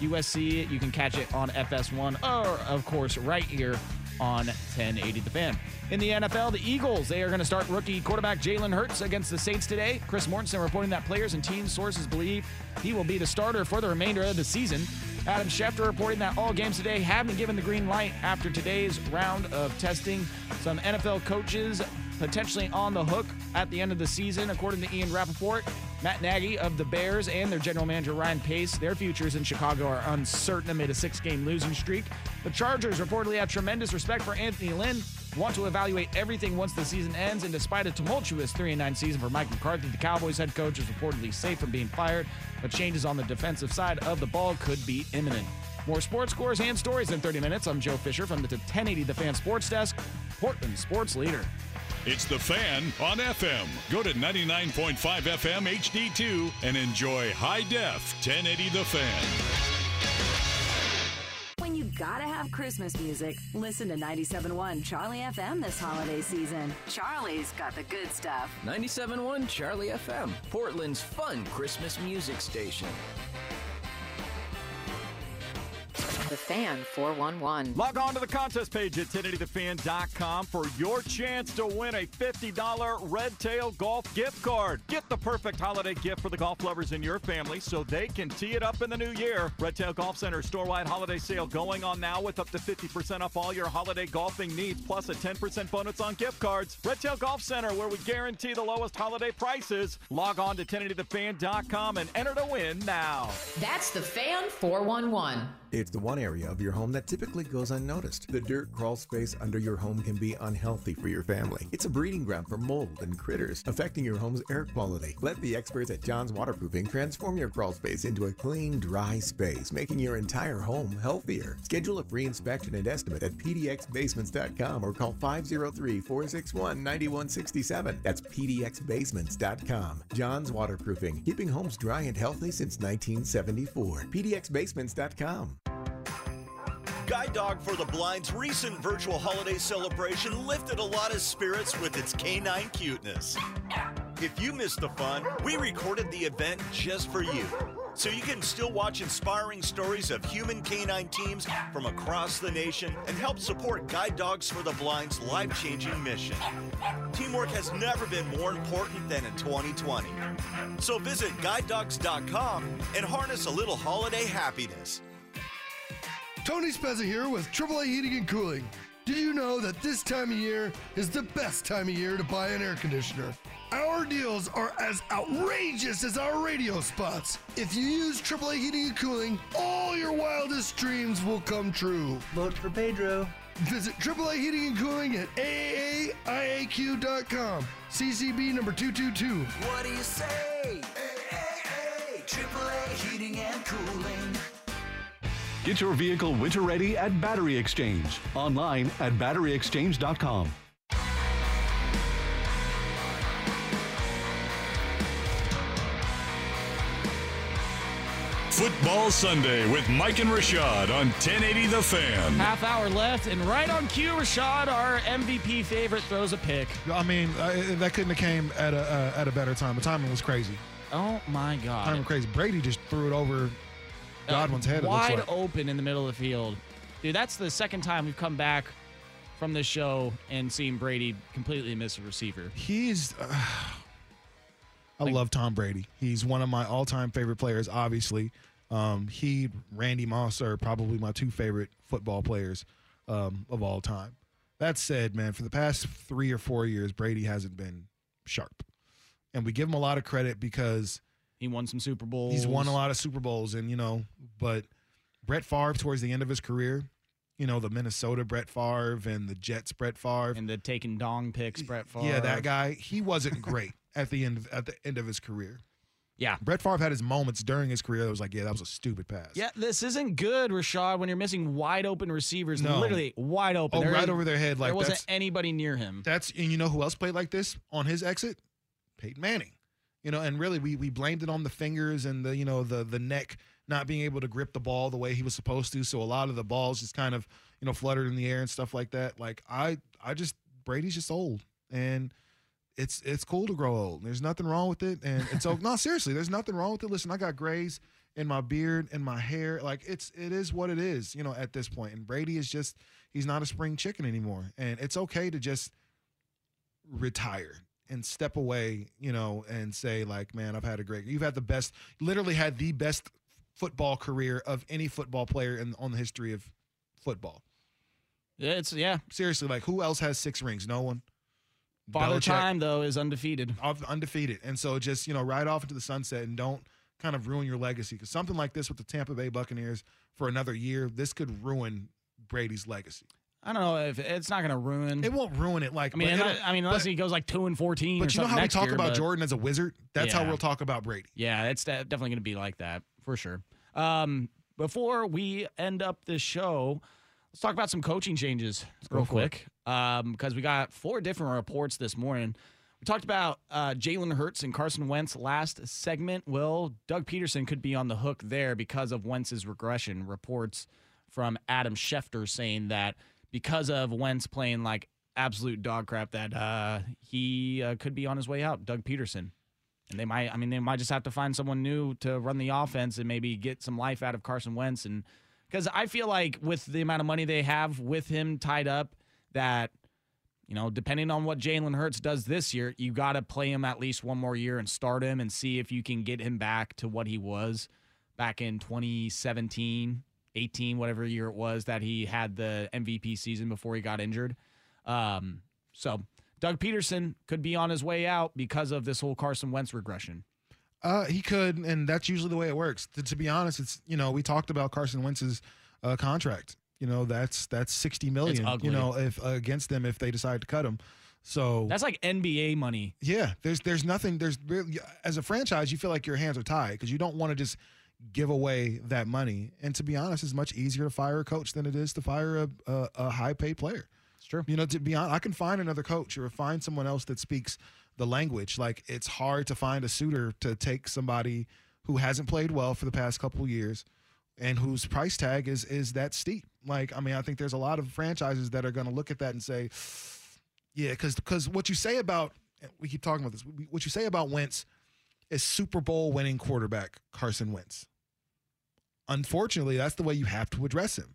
USC. You can catch it on FS1 or, of course, right here on 1080 The Fan. In the NFL, the Eagles, they are going to start rookie quarterback Jalen Hurts against the Saints today. Chris Mortensen reporting that players and team sources believe he will be the starter for the remainder of the season. Adam Schefter reporting that all games today have been given the green light after today's round of testing. Some NFL coaches potentially on the hook at the end of the season, according to Ian Rapoport. Matt Nagy of the Bears and their general manager Ryan Pace, their futures in Chicago are uncertain amid a six game losing streak. The Chargers reportedly have tremendous respect for Anthony Lynn, want to evaluate everything once the season ends, and despite a tumultuous 3 9 season for Mike McCarthy, the Cowboys head coach is reportedly safe from being fired, but changes on the defensive side of the ball could be imminent. More sports scores and stories in 30 minutes. I'm Joe Fisher from the 1080 The Fan Sports Desk, Portland Sports Leader. It's The Fan on FM. Go to 99.5 FM HD2 and enjoy high def 1080 The Fan. When you gotta have Christmas music, listen to 97.1 Charlie FM this holiday season. Charlie's got the good stuff. 97.1 Charlie FM, Portland's fun Christmas music station. The Fan 411. Log on to the contest page at 1080thefan.com for your chance to win a $50 Red Tail Golf gift card. Get the perfect holiday gift for the golf lovers in your family so they can tee it up in the new year. Red Tail Golf Center store-wide holiday sale going on now with up to 50% off all your holiday golfing needs plus a 10% bonus on gift cards. Red Tail Golf Center where we guarantee the lowest holiday prices. Log on to 1080thefan.com and enter to win now. That's the Fan 411. It's the one area of your home that typically goes unnoticed. The dirt crawl space under your home can be unhealthy for your family. It's a breeding ground for mold and critters, affecting your home's air quality. Let the experts at John's Waterproofing transform your crawl space into a clean, dry space, making your entire home healthier. Schedule a free inspection and estimate at pdxbasements.com or call 503-461-9167. That's pdxbasements.com. John's Waterproofing, keeping homes dry and healthy since 1974. pdxbasements.com. Guide Dog for the Blind's recent virtual holiday celebration lifted a lot of spirits with its canine cuteness. If you missed the fun, we recorded the event just for you. So you can still watch inspiring stories of human canine teams from across the nation and help support Guide Dogs for the Blind's life changing mission. Teamwork has never been more important than in 2020. So visit guidedogs.com and harness a little holiday happiness. Tony Spezza here with AAA Heating and Cooling. Did you know that this time of year is the best time of year to buy an air conditioner? Our deals are as outrageous as our radio spots. If you use AAA Heating and Cooling, all your wildest dreams will come true. Vote for Pedro. Visit AAA Heating and Cooling at AAIAQ.com. CCB number 222. What do you say? AAA Heating and Cooling. Get your vehicle winter ready at Battery Exchange. Online at batteryexchange.com. Football Sunday with Mike and Rashad on 1080 The Fan. Half hour left, and right on cue, Rashad, our MVP favorite, throws a pick. I mean, uh, that couldn't have came at a uh, at a better time. The timing was crazy. Oh my God! Timing crazy. Brady just threw it over Godwin's head. Uh, wide like. open in the middle of the field, dude. That's the second time we've come back from this show and seen Brady completely miss a receiver. He's. Uh, I like, love Tom Brady. He's one of my all-time favorite players. Obviously, um, he, Randy Moss are probably my two favorite football players um, of all time. That said, man, for the past three or four years, Brady hasn't been sharp, and we give him a lot of credit because he won some Super Bowls. He's won a lot of Super Bowls, and you know, but Brett Favre towards the end of his career, you know, the Minnesota Brett Favre and the Jets Brett Favre and the taking dong picks Brett Favre. Yeah, that guy. He wasn't great at the end of, at the end of his career. Yeah, Brett Favre had his moments during his career. That was like, yeah, that was a stupid pass. Yeah, this isn't good, Rashad. When you're missing wide open receivers, no. literally wide open, oh, there right over their head. Like there wasn't anybody near him. That's and you know who else played like this on his exit? Peyton Manning. You know, and really we we blamed it on the fingers and the you know the the neck not being able to grip the ball the way he was supposed to. So a lot of the balls just kind of you know fluttered in the air and stuff like that. Like I I just Brady's just old and it's it's cool to grow old. There's nothing wrong with it, and it's no seriously. There's nothing wrong with it. Listen, I got grays in my beard and my hair. Like it's it is what it is. You know, at this point, and Brady is just he's not a spring chicken anymore, and it's okay to just retire and step away, you know, and say like, man, I've had a great. You've had the best, literally had the best football career of any football player in on the history of football. Yeah, it's yeah. Seriously, like who else has six rings? No one. Father Belichick- Time though is undefeated. undefeated. And so just, you know, ride off into the sunset and don't kind of ruin your legacy. Because something like this with the Tampa Bay Buccaneers for another year, this could ruin Brady's legacy. I don't know if it's not going to ruin. It won't ruin it. Like, I mean, not- I mean, unless he goes like two and fourteen. But you know how we talk year, about but- Jordan as a wizard? That's how we'll talk about Brady. Yeah, it's definitely going to be like that for sure. Um, before we end up this show, let's talk about some coaching changes real for it. quick because we got four different reports this morning. We talked about uh, Jalen Hurts and Carson Wentz last segment. Well, Doug Pederson could be on the hook there because of Wentz's regression. Reports from Adam Schefter saying that because of Wentz playing like absolute dog crap, that uh, he uh, could be on his way out. Doug Pederson. And they might, I mean, they might just have to find someone new to run the offense and maybe get some life out of Carson Wentz. And because I feel like with the amount of money they have with him tied up, that, you know, depending on what Jalen Hurts does this year, you got to play him at least one more year and start him and see if you can get him back to what he was back in 2017, 18, whatever year it was that he had the MVP season before he got injured. Um, so Doug Pederson could be on his way out because of this whole Carson Wentz regression. Uh, he could, and that's usually the way it works. To, to be honest, it's you know we talked about Carson Wentz's uh, contract. You know that's that's sixty million. You know if uh, against them if they decide to cut him. So That's like NBA money. yeah, there's there's nothing. There's really as a franchise, you feel like your hands are tied because you don't want to just give away that money. And to be honest, it's much easier to fire a coach than it is to fire a a, a high paid player. It's true. You know, to be honest, I can find another coach or find someone else that speaks the language. Like it's hard to find a suitor to take somebody who hasn't played well for the past couple years and whose price tag is is that steep. Like, I mean, I think there's a lot of franchises that are going to look at that and say, yeah, because because what you say about we keep talking about this. What you say about Wentz is Super Bowl winning quarterback Carson Wentz. Unfortunately, that's the way you have to address him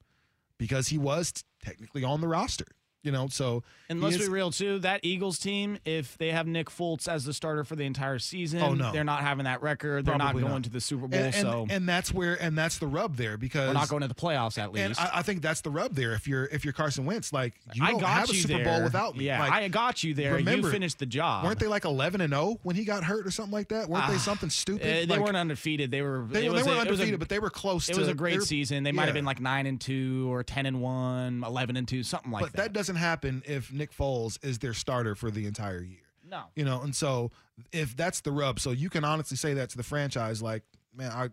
because he was technically on the roster. You know, so And let's is- be real too. That Eagles team, if they have Nick Foles as the starter for the entire season, Oh, no. they're not having that record. They're Probably not going not. to the Super Bowl. and, and, so and that's where and that's the rub there because we're not going to the playoffs at And least. I, I think that's the rub there. If you're if you're Carson Wentz, like you I don't got have a you Super there. Bowl without me. Yeah, like, I got you there. remember, you finished the job. Weren't they like eleven and zero when he got hurt or something like that? Weren't they Ah, something stupid? Uh, they Like, weren't undefeated. They were. They, it were- they a- weren't was a- undefeated, but they were close. It to, was a great season. They might have been like nine and two or ten and one, 11 and two, something like that. but that. doesn't happen if Nick Foles is their starter for the entire year. No. You know, and so if that's the rub, so you can honestly say that to the franchise, like, man, I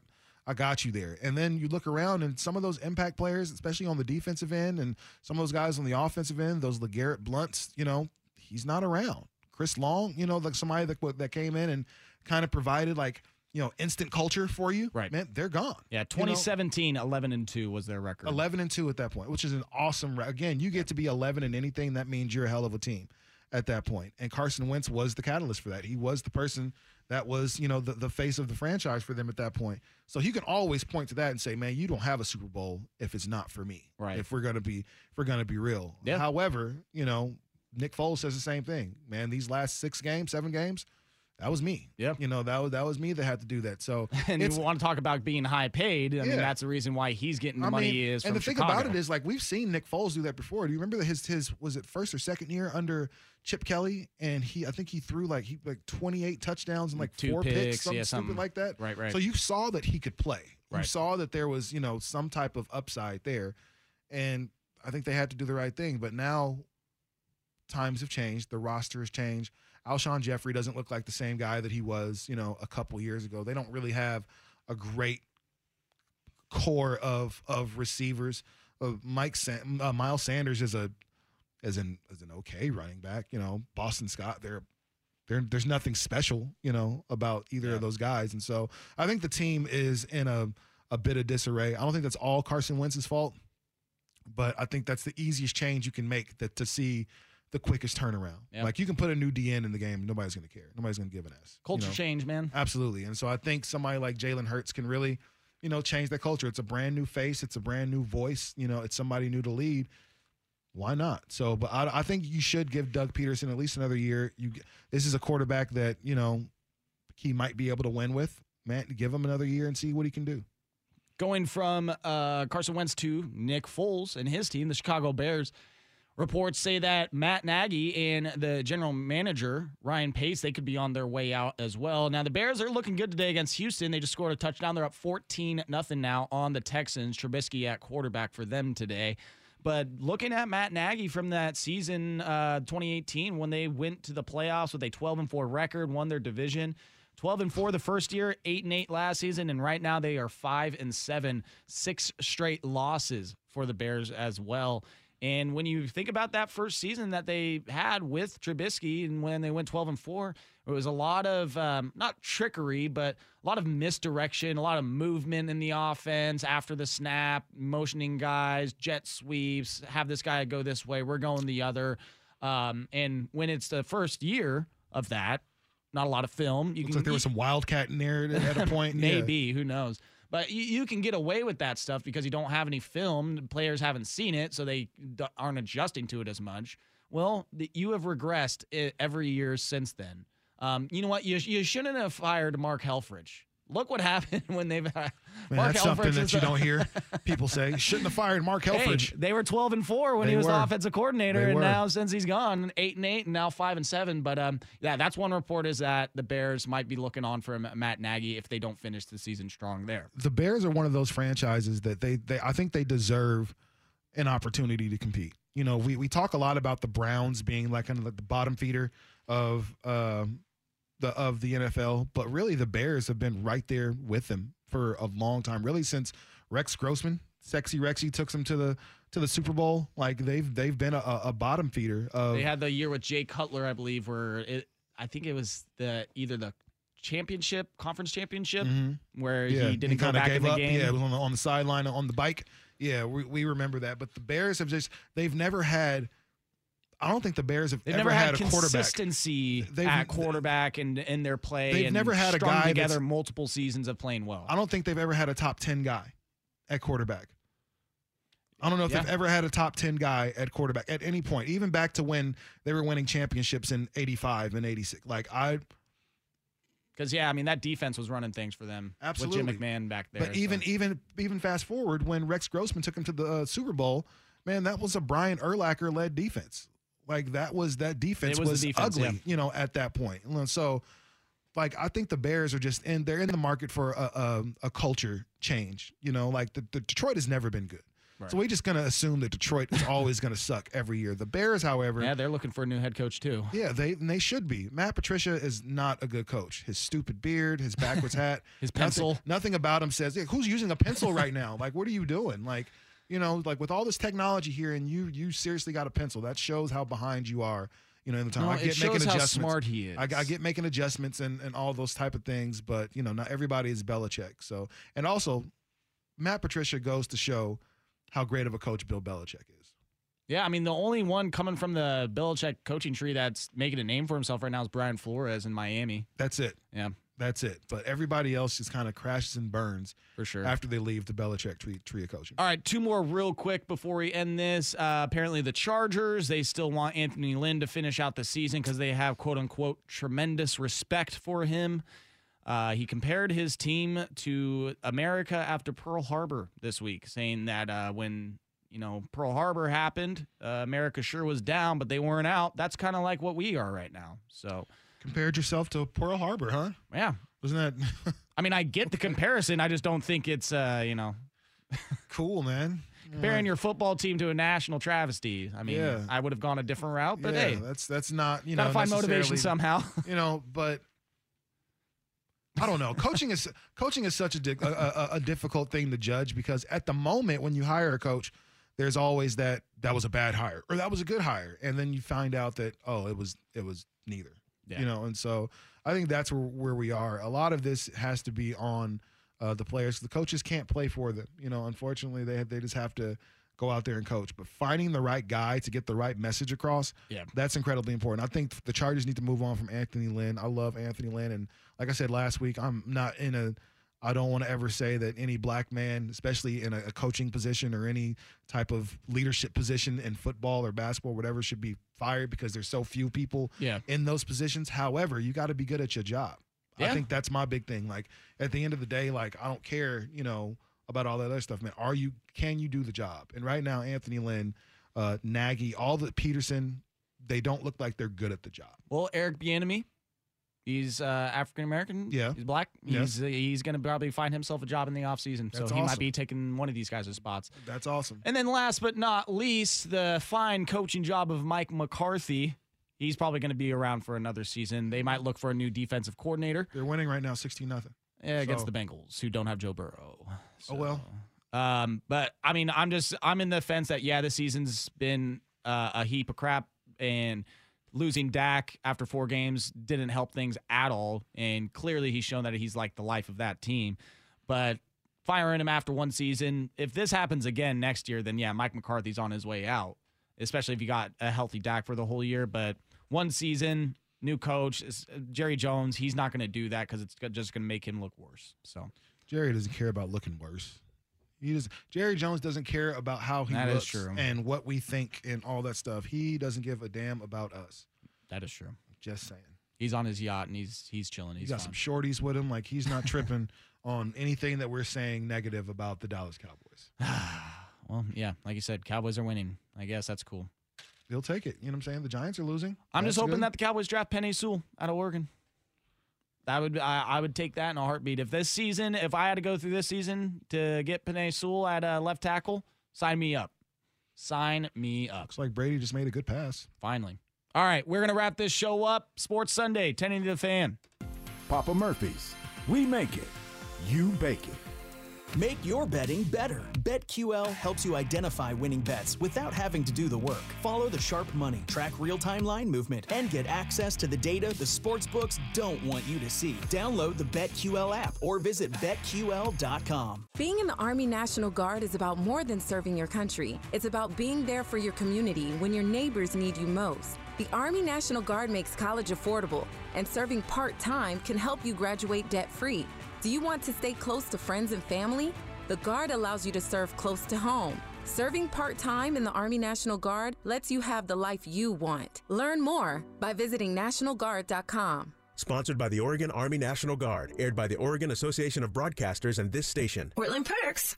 I got you there. And then you look around and some of those impact players, especially on the defensive end, and some of those guys on the offensive end, those LeGarrette Blounts, you know, he's not around. Chris Long, you know, like somebody that that came in and kind of provided like, you know, instant culture for you. Right. Man, they're gone. Yeah, You know? 2017, 11 and two was their record. 11 and 2 at that point, which is an awesome. Re- Again, you get to be 11 in anything. That means you're a hell of a team at that point. And Carson Wentz was the catalyst for that. He was the person that was, you know, the, the face of the franchise for them at that point. So he can always point to that and say, man, you don't have a Super Bowl if it's not for me. Right. If we're going to be, if we're to be real. Yeah. However, you know, Nick Foles says the same thing, man, these last six games, seven games, that was me. Yeah. You know, that was, that was me that had to do that. So and you want to talk about being high paid? I mean, Yeah. that's the reason why he's getting the money he is and the thing about it is, like we've seen Nick Foles do that before. Do you remember that his his was it first or second year under Chip Kelly, and he I think he threw like he like twenty eight touchdowns and like Two four picks, picks, something yeah, stupid something. like that. Right, right. So you saw that he could play. You Right. saw that there was you know some type of upside there, and I think they had to do the right thing. But now times have changed. The roster has changed. Alshon Jeffery doesn't look like the same guy that he was, you know, a couple years ago. They don't really have a great core of of receivers. Uh, Mike San- uh, Miles Sanders is a as an as an okay running back. You know, Boston Scott. They're there, there's nothing special, you know, about either of those guys, and so I think the team is in a a bit of disarray. I don't think that's all Carson Wentz's fault, but I think that's the easiest change you can make that to see the quickest turnaround. Yeah. Like you can put a new DN in the game, nobody's going to care. Nobody's going to give an S. you Culture know? change, man. Absolutely. And so I think somebody like Jalen Hurts can really, you know, change that culture. It's a brand new face. It's a brand new voice. You know, it's somebody new to lead. Why not? So, but I, I think you should give Doug Pederson at least another year. You, this is a quarterback that you know he might be able to win with. Man, give him another year and see what he can do. Going from uh, Carson Wentz to Nick Foles and his team, the Chicago Bears, Reports say that Matt Nagy and the general manager, Ryan Pace, they could be on their way out as well. Now, the Bears are looking good today against Houston. They just scored a touchdown. They're up 14 nothing now on the Texans. Trubisky at quarterback for them today. But looking at Matt Nagy from that season, uh, 2018, when they went to the playoffs with a 12 and 4 record, won their division. 12 and 4 the first year, 8 and 8 last season, and right now they are 5 and 7, six straight losses for the Bears as well. And when you think about that first season that they had with Trubisky and when they went 12 and 4, it was a lot of um, not trickery, but a lot of misdirection, a lot of movement in the offense after the snap, motioning guys, jet sweeps, have this guy go this way, we're going the other. Um, and when it's the first year of that, not a lot of film. You Looks can like there was some wildcat in there at a point. Yeah. Maybe, who knows? But you, you can get away with that stuff because you don't have any film. Players haven't seen it, so they aren't adjusting to it as much. Well, the, you have regressed every year since then. Um, you know what? You, you shouldn't have fired Mark Helfrich. Look what happened when they've had Man, Mark that's something that you the- don't hear people say. Shouldn't have fired Mark Hey, they were 12 and 4 when They he was were. the offensive coordinator They and were. now since he's gone 8 and 8 and now 5 and 7 but um yeah that's one report is that the Bears might be looking on for Matt Nagy if they don't finish the season strong there. the Bears are one of those franchises that they, they I think they deserve an opportunity to compete. You know, we, we talk a lot about the Browns being like kind of like the bottom feeder of um, the of the NFL, but really the Bears have been right there with them for a long time. Really since Rex Grossman, sexy Rexy, took them to the to the Super Bowl. Like they've they've been a, a bottom feeder of They had the year with Jay Cutler I believe where it I think it was the either the championship conference championship Mhm. where yeah, he didn't go kinda back in gave the up. game. Yeah, it was on the, on the sideline on the bike. Yeah, we, we remember that. But the Bears have just they've never had. I don't think the Bears have They've ever never had, a consistency They've- at quarterback and in their play. They've and never had a guy together multiple seasons of playing well. I don't think they've ever had a top ten guy at quarterback. I don't know if Yeah. they've ever had a top ten guy at quarterback at any point, even back to when they were winning championships in '85 and '86. Like I, Because yeah, I mean that defense was running things for them Absolutely. with Jim McMahon back there. but even so. even even fast forward when Rex Grossman took him to the uh, Super Bowl, man, that was a Brian Urlacher led defense. Like that was that defense was was, defense, ugly, yeah. you know, at that point. So, like I think the Bears are just in they're in the market for a a, a culture change. You know, like the, the Detroit has never been good. Right. So we're just gonna assume that Detroit is always gonna suck every year. The Bears, however, yeah, they're looking for a new head coach too. yeah, they and they should be. Matt Patricia is not a good coach. His stupid beard, his backwards hat, His pencil. Nothing, about him says, yeah, "Who's using a pencil right now?" Like, what are you doing? Like, you know, like with all this technology here, and you you seriously got a pencil. That shows how behind you are. You know, in the time No, I it get shows making how adjustments. smart he is. I, I get making adjustments and and all those type of things, but you know, not everybody is Belichick. So, and also, Matt Patricia goes to show how great of a coach Bill Belichick is. Yeah, I mean the only one coming from the Belichick coaching tree that's making a name for himself right now is Brian Flores in Miami. That's it. Yeah, That's it. But everybody else just kind of crashes and burns for sure. after they leave the Belichick tree, tree of coaching. All right, two more real quick before we end this. Uh, apparently, the Chargers they still want Anthony Lynn to finish out the season because they have quote unquote tremendous respect for him. Uh, he compared his team to America after Pearl Harbor this week, saying that uh, when you know Pearl Harbor happened, uh, America sure was down, but they weren't out. That's kind of like what we are right now. So Compared yourself to Pearl Harbor, huh? yeah, Wasn't that I mean I get the comparison. I just don't think it's uh, you know cool, man? comparing your football team to a national travesty. I mean, Yeah. I would have gone a different route, but yeah, hey, that's that's not you gotta know find motivation somehow. You know, but I don't know. Coaching is coaching is such a, di- a, a, a difficult thing to judge because at the moment when you hire a coach, there's always that that was a bad hire or that was a good hire, and then you find out that oh it was it was neither. Yeah. You know, and so I think that's where where we are. A lot of this has to be on uh, the players. The coaches can't play for them. You know, unfortunately, they they just have to go out there and coach. But finding the right guy to get the right message across, Yeah. that's incredibly important. I think the Chargers need to move on from Anthony Lynn. I love Anthony Lynn, and like I said last week, I'm not in a. I don't want to ever say that any black man, especially in a, a coaching position or any type of leadership position in football or basketball, whatever, should be fired because there's so few people Yeah. in those positions. However, you got to be good at your job. I think that's my big thing. Like at the end of the day, like I don't care, you know, about all that other stuff, man. Are you can you do the job? And right now, Anthony Lynn, uh, Nagy, all the Pederson, they don't look like they're good at the job. Well, Eric Bieniemy, he's uh, African American. Yeah. he's black. Yes. He's uh, he's going to probably find himself a job in the offseason. so That's he might be taking one of these guys' spots. That's awesome. And then last but not least, the fine coaching job of Mike McCarthy. He's probably going to be around for another season. They might look for a new defensive coordinator They're winning right now, sixteen nothing. eh, against So- the Bengals, who don't have Joe Burrow. Oh well. Um, but I mean, I'm just I'm in the fence that yeah, the season's been uh, a heap of crap, and losing Dak after four games didn't help things at all. And clearly, he's shown that he's like the life of that team. But firing him after one season, if this happens again next year, then yeah, Mike McCarthy's on his way out. Especially if you got a healthy Dak for the whole year. But one season, new coach, uh, Jerry Jones, he's not going to do that because it's just going to make him look worse. So Jerry doesn't care about looking worse. He does. Jerry Jones doesn't care about how he That is looks true. and what we think and all that stuff. He doesn't give a damn about us. that is true. Just saying. He's on his yacht and he's he's chilling. He He's got fine. some shorties with him. Like he's not tripping on anything that we're saying negative about the Dallas Cowboys. Well, yeah, like you said, Cowboys are winning. I guess that's cool. He'll take it. You know what I'm saying? The Giants are losing. I'm That's just hoping good. that the Cowboys draft Penei Sewell out of Oregon. That would I, I would take that in a heartbeat. If this season, if I had to go through this season to get Penei Sewell at uh, left tackle, sign me up. Sign me up. Looks like Brady just made a good pass. Finally. All right, we're gonna wrap this show up. Sports Sunday, 10 into the fan. Papa Murphy's. We make it. You bake it. Make your betting better. BetQL helps you identify winning bets without having to do the work. Follow the sharp money, track real time line movement, and get access to the data the sportsbooks don't want you to see. Download the BetQL app or visit betql.com. Being in the Army National Guard is about more than serving your country. It's about being there for your community when your neighbors need you most. The Army National Guard makes college affordable, and serving part time can help you graduate debt free. Do you want to stay close to friends and family? The Guard allows you to serve close to home. Serving part time in the Army National Guard lets you have the life you want. Learn more by visiting NationalGuard.com. Sponsored by the Oregon Army National Guard, aired by the Oregon Association of Broadcasters and this station. Portland Perks.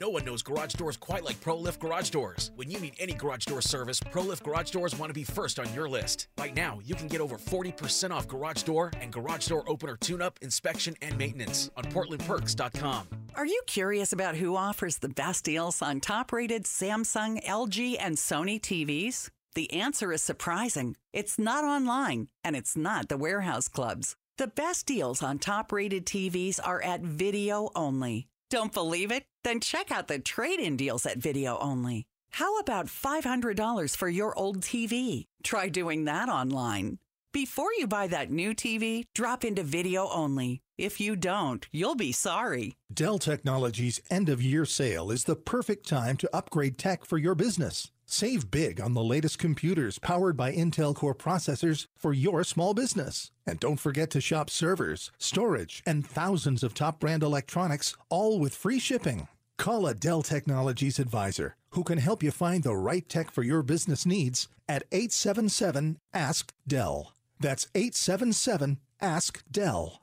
No one knows garage doors quite like ProLift Garage Doors. When you need any garage door service, ProLift Garage Doors want to be first on your list. Right now, you can get over 40% off garage door and garage door opener tune-up, inspection, and maintenance on PortlandPerks.com. Are you curious about who offers the best deals on top rated Samsung, LG, and Sony TVs? The answer is surprising. It's not online, and it's not the warehouse clubs. The best deals on top rated TVs are at video only. Don't believe it? Then check out the trade in deals at video only. How about $500 for your old TV? Try doing that online. Before you buy that new TV, drop into video only. If you don't, you'll be sorry. Dell Technologies end of year sale is the perfect time to upgrade tech for your business. Save big on the latest computers powered by Intel Core processors for your small business. And don't forget to shop servers, storage, and thousands of top brand electronics, all with free shipping. Call a Dell Technologies advisor who can help you find the right tech for your business needs at 877 Ask Dell. That's 877 Ask Dell.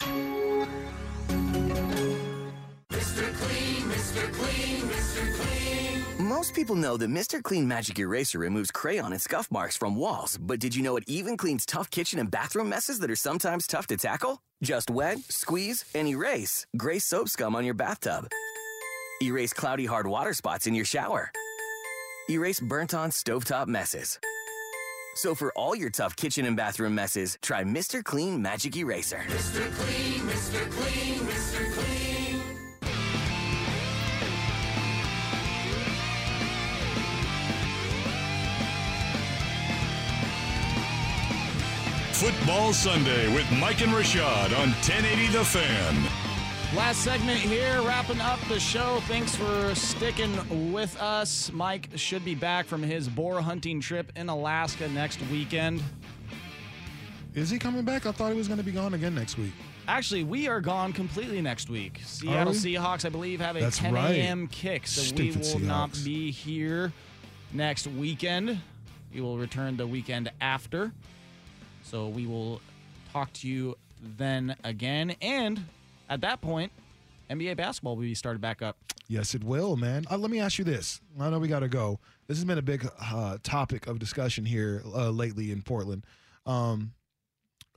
Most people know that Mr. Clean Magic Eraser removes crayon and scuff marks from walls, but did you know it even cleans tough kitchen and bathroom messes that are sometimes tough to tackle? Just wet, squeeze, and erase gray soap scum on your bathtub. Erase cloudy hard water spots in your shower. Erase burnt on stovetop messes. So for all your tough kitchen and bathroom messes, try Mr. Clean Magic Eraser. Mr. Clean, Mr. Clean, Football Sunday with Mike and Rashad on 1080 The Fan. Last segment here, wrapping up the show. Thanks for sticking with us. Mike should be back from his boar hunting trip in Alaska next weekend. Is he coming back? I thought he was going to be gone again next week. Actually, we are gone completely next week. Seattle we? Seahawks, I believe, have a That's 10 right. a.m. kick, so Stupid we will not be here next weekend. We will return the weekend after. So we will talk to you then again. And at that point, NBA basketball will be started back up. Yes, it will, man. Uh, let me ask you this. I know we got to go. This has been a big uh, topic of discussion here uh, lately in Portland. Um,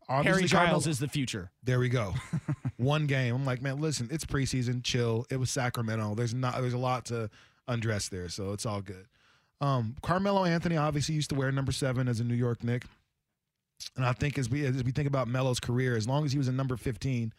Harry obviously, Giles is the future. There we go. One game. I'm like, man, listen, it's preseason, chill. It was Sacramento. There's not there's a lot to undress there, so it's all good. Um, Carmelo Anthony obviously used to wear number seven as a New York Knick. And I think as we as we think about Melo's career, as long as he was in number 15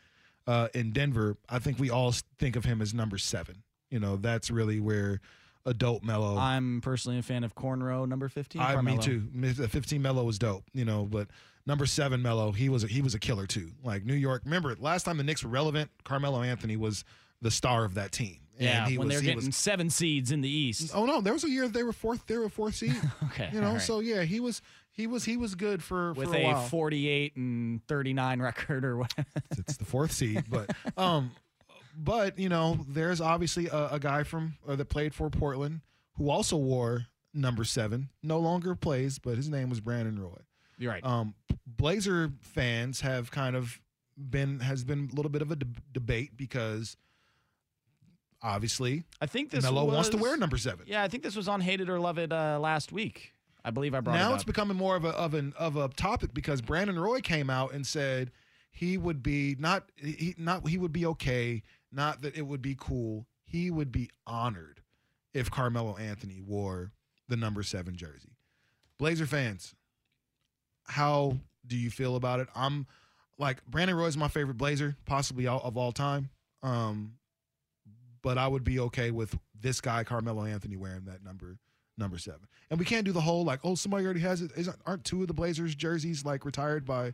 uh, in Denver, I think we all think of him as number seven. You know, that's really where adult Melo. I'm personally a fan of cornrow number 15. I, me too. Uh, 15 Melo was dope, you know, but number seven Melo, he was a, he was a killer too. Like New York, remember last time the Knicks were relevant, Carmelo Anthony was the star of that team. And Yeah, he when was, they're getting was- seven seeds in the East. Oh no, there was a year they were fourth. They were fourth seed. Okay, you know. right. So yeah, he was he was he was good for with for a, a, while. 48 and 39 record or what. it's the fourth seed, but um, but you know, there's obviously a, a guy from uh, that played for Portland who also wore number seven. No longer plays, but his name was Brandon Roy. You're right. Um, Blazer fans have kind of been has been a little bit of a de- debate because obviously I think this Melo wants to wear number seven. Yeah, I think this was on Hated or Love It uh, last week. I believe I brought it up. now it it's becoming more of a of an of a topic because Brandon Roy came out and said he would be not he not he would be okay, not that it would be cool. He would be honored if Carmelo Anthony wore the number seven jersey. Blazer fans, how do you feel about it? I'm like Brandon Roy is my favorite Blazer, possibly all, of all time. Um, but I would be okay with this guy Carmelo Anthony wearing that number number seven. And we can't do the whole like, oh, somebody already has it. Isn't aren't two of the Blazers jerseys like retired by,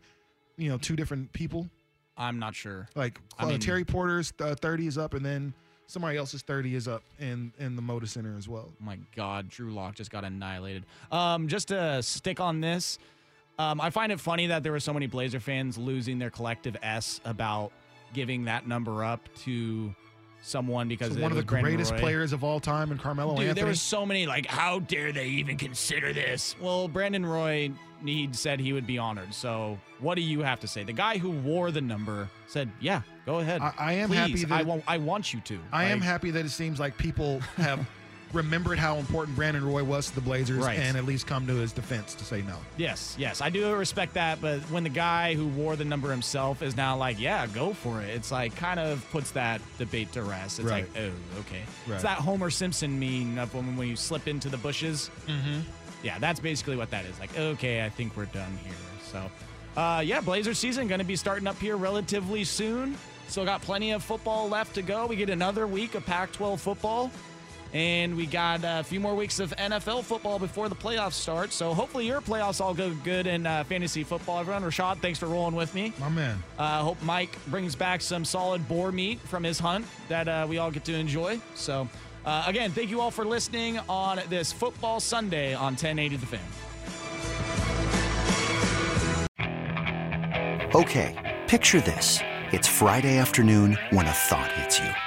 you know, two different people? I'm not sure. Like I uh, mean- Terry Porter's uh, thirty is up, and then somebody else's thirty is up in in the Moda Center as well. Oh my God, Drew Lock just got annihilated. Um, just to stick on this, um, I find it funny that there were so many Blazer fans losing their collective S about giving that number up to someone because So one of the Brandon greatest Roy. players of all time, and Carmelo Dude, Anthony. there were so many like, how dare they even consider this? Well, Brandon Roy, he said he would be honored. So, what do you have to say? The guy who wore the number said, "Yeah, go ahead. I- I am Please, happy that- I want. I want you to. I am happy that it seems like people have remembered how important Brandon Roy was to the Blazers, Right. and at least come to his defense to say no. Yes, yes, I do respect that. But when the guy who wore the number himself is now like, "Yeah, go for it," it's like kind of puts that debate to rest. It's Right. like, oh, okay. Right. It's that Homer Simpson meme of when, when you slip into the bushes. Mm-hmm. Yeah, that's basically what that is. Like, okay, I think we're done here. So, uh, yeah, Blazer season going to be starting up here relatively soon. Still got plenty of football left to go. We get another week of Pac 12 football. And we got a few more weeks of NFL football before the playoffs start. So hopefully your playoffs all go good in uh, fantasy football. Everyone, Rashad, thanks for rolling with me. My man. I uh, hope Mike brings back some solid boar meat from his hunt that uh, we all get to enjoy. So, uh, again, thank you all for listening on this football Sunday on 1080 The Fan. Okay, picture this. It's Friday afternoon when a thought hits you.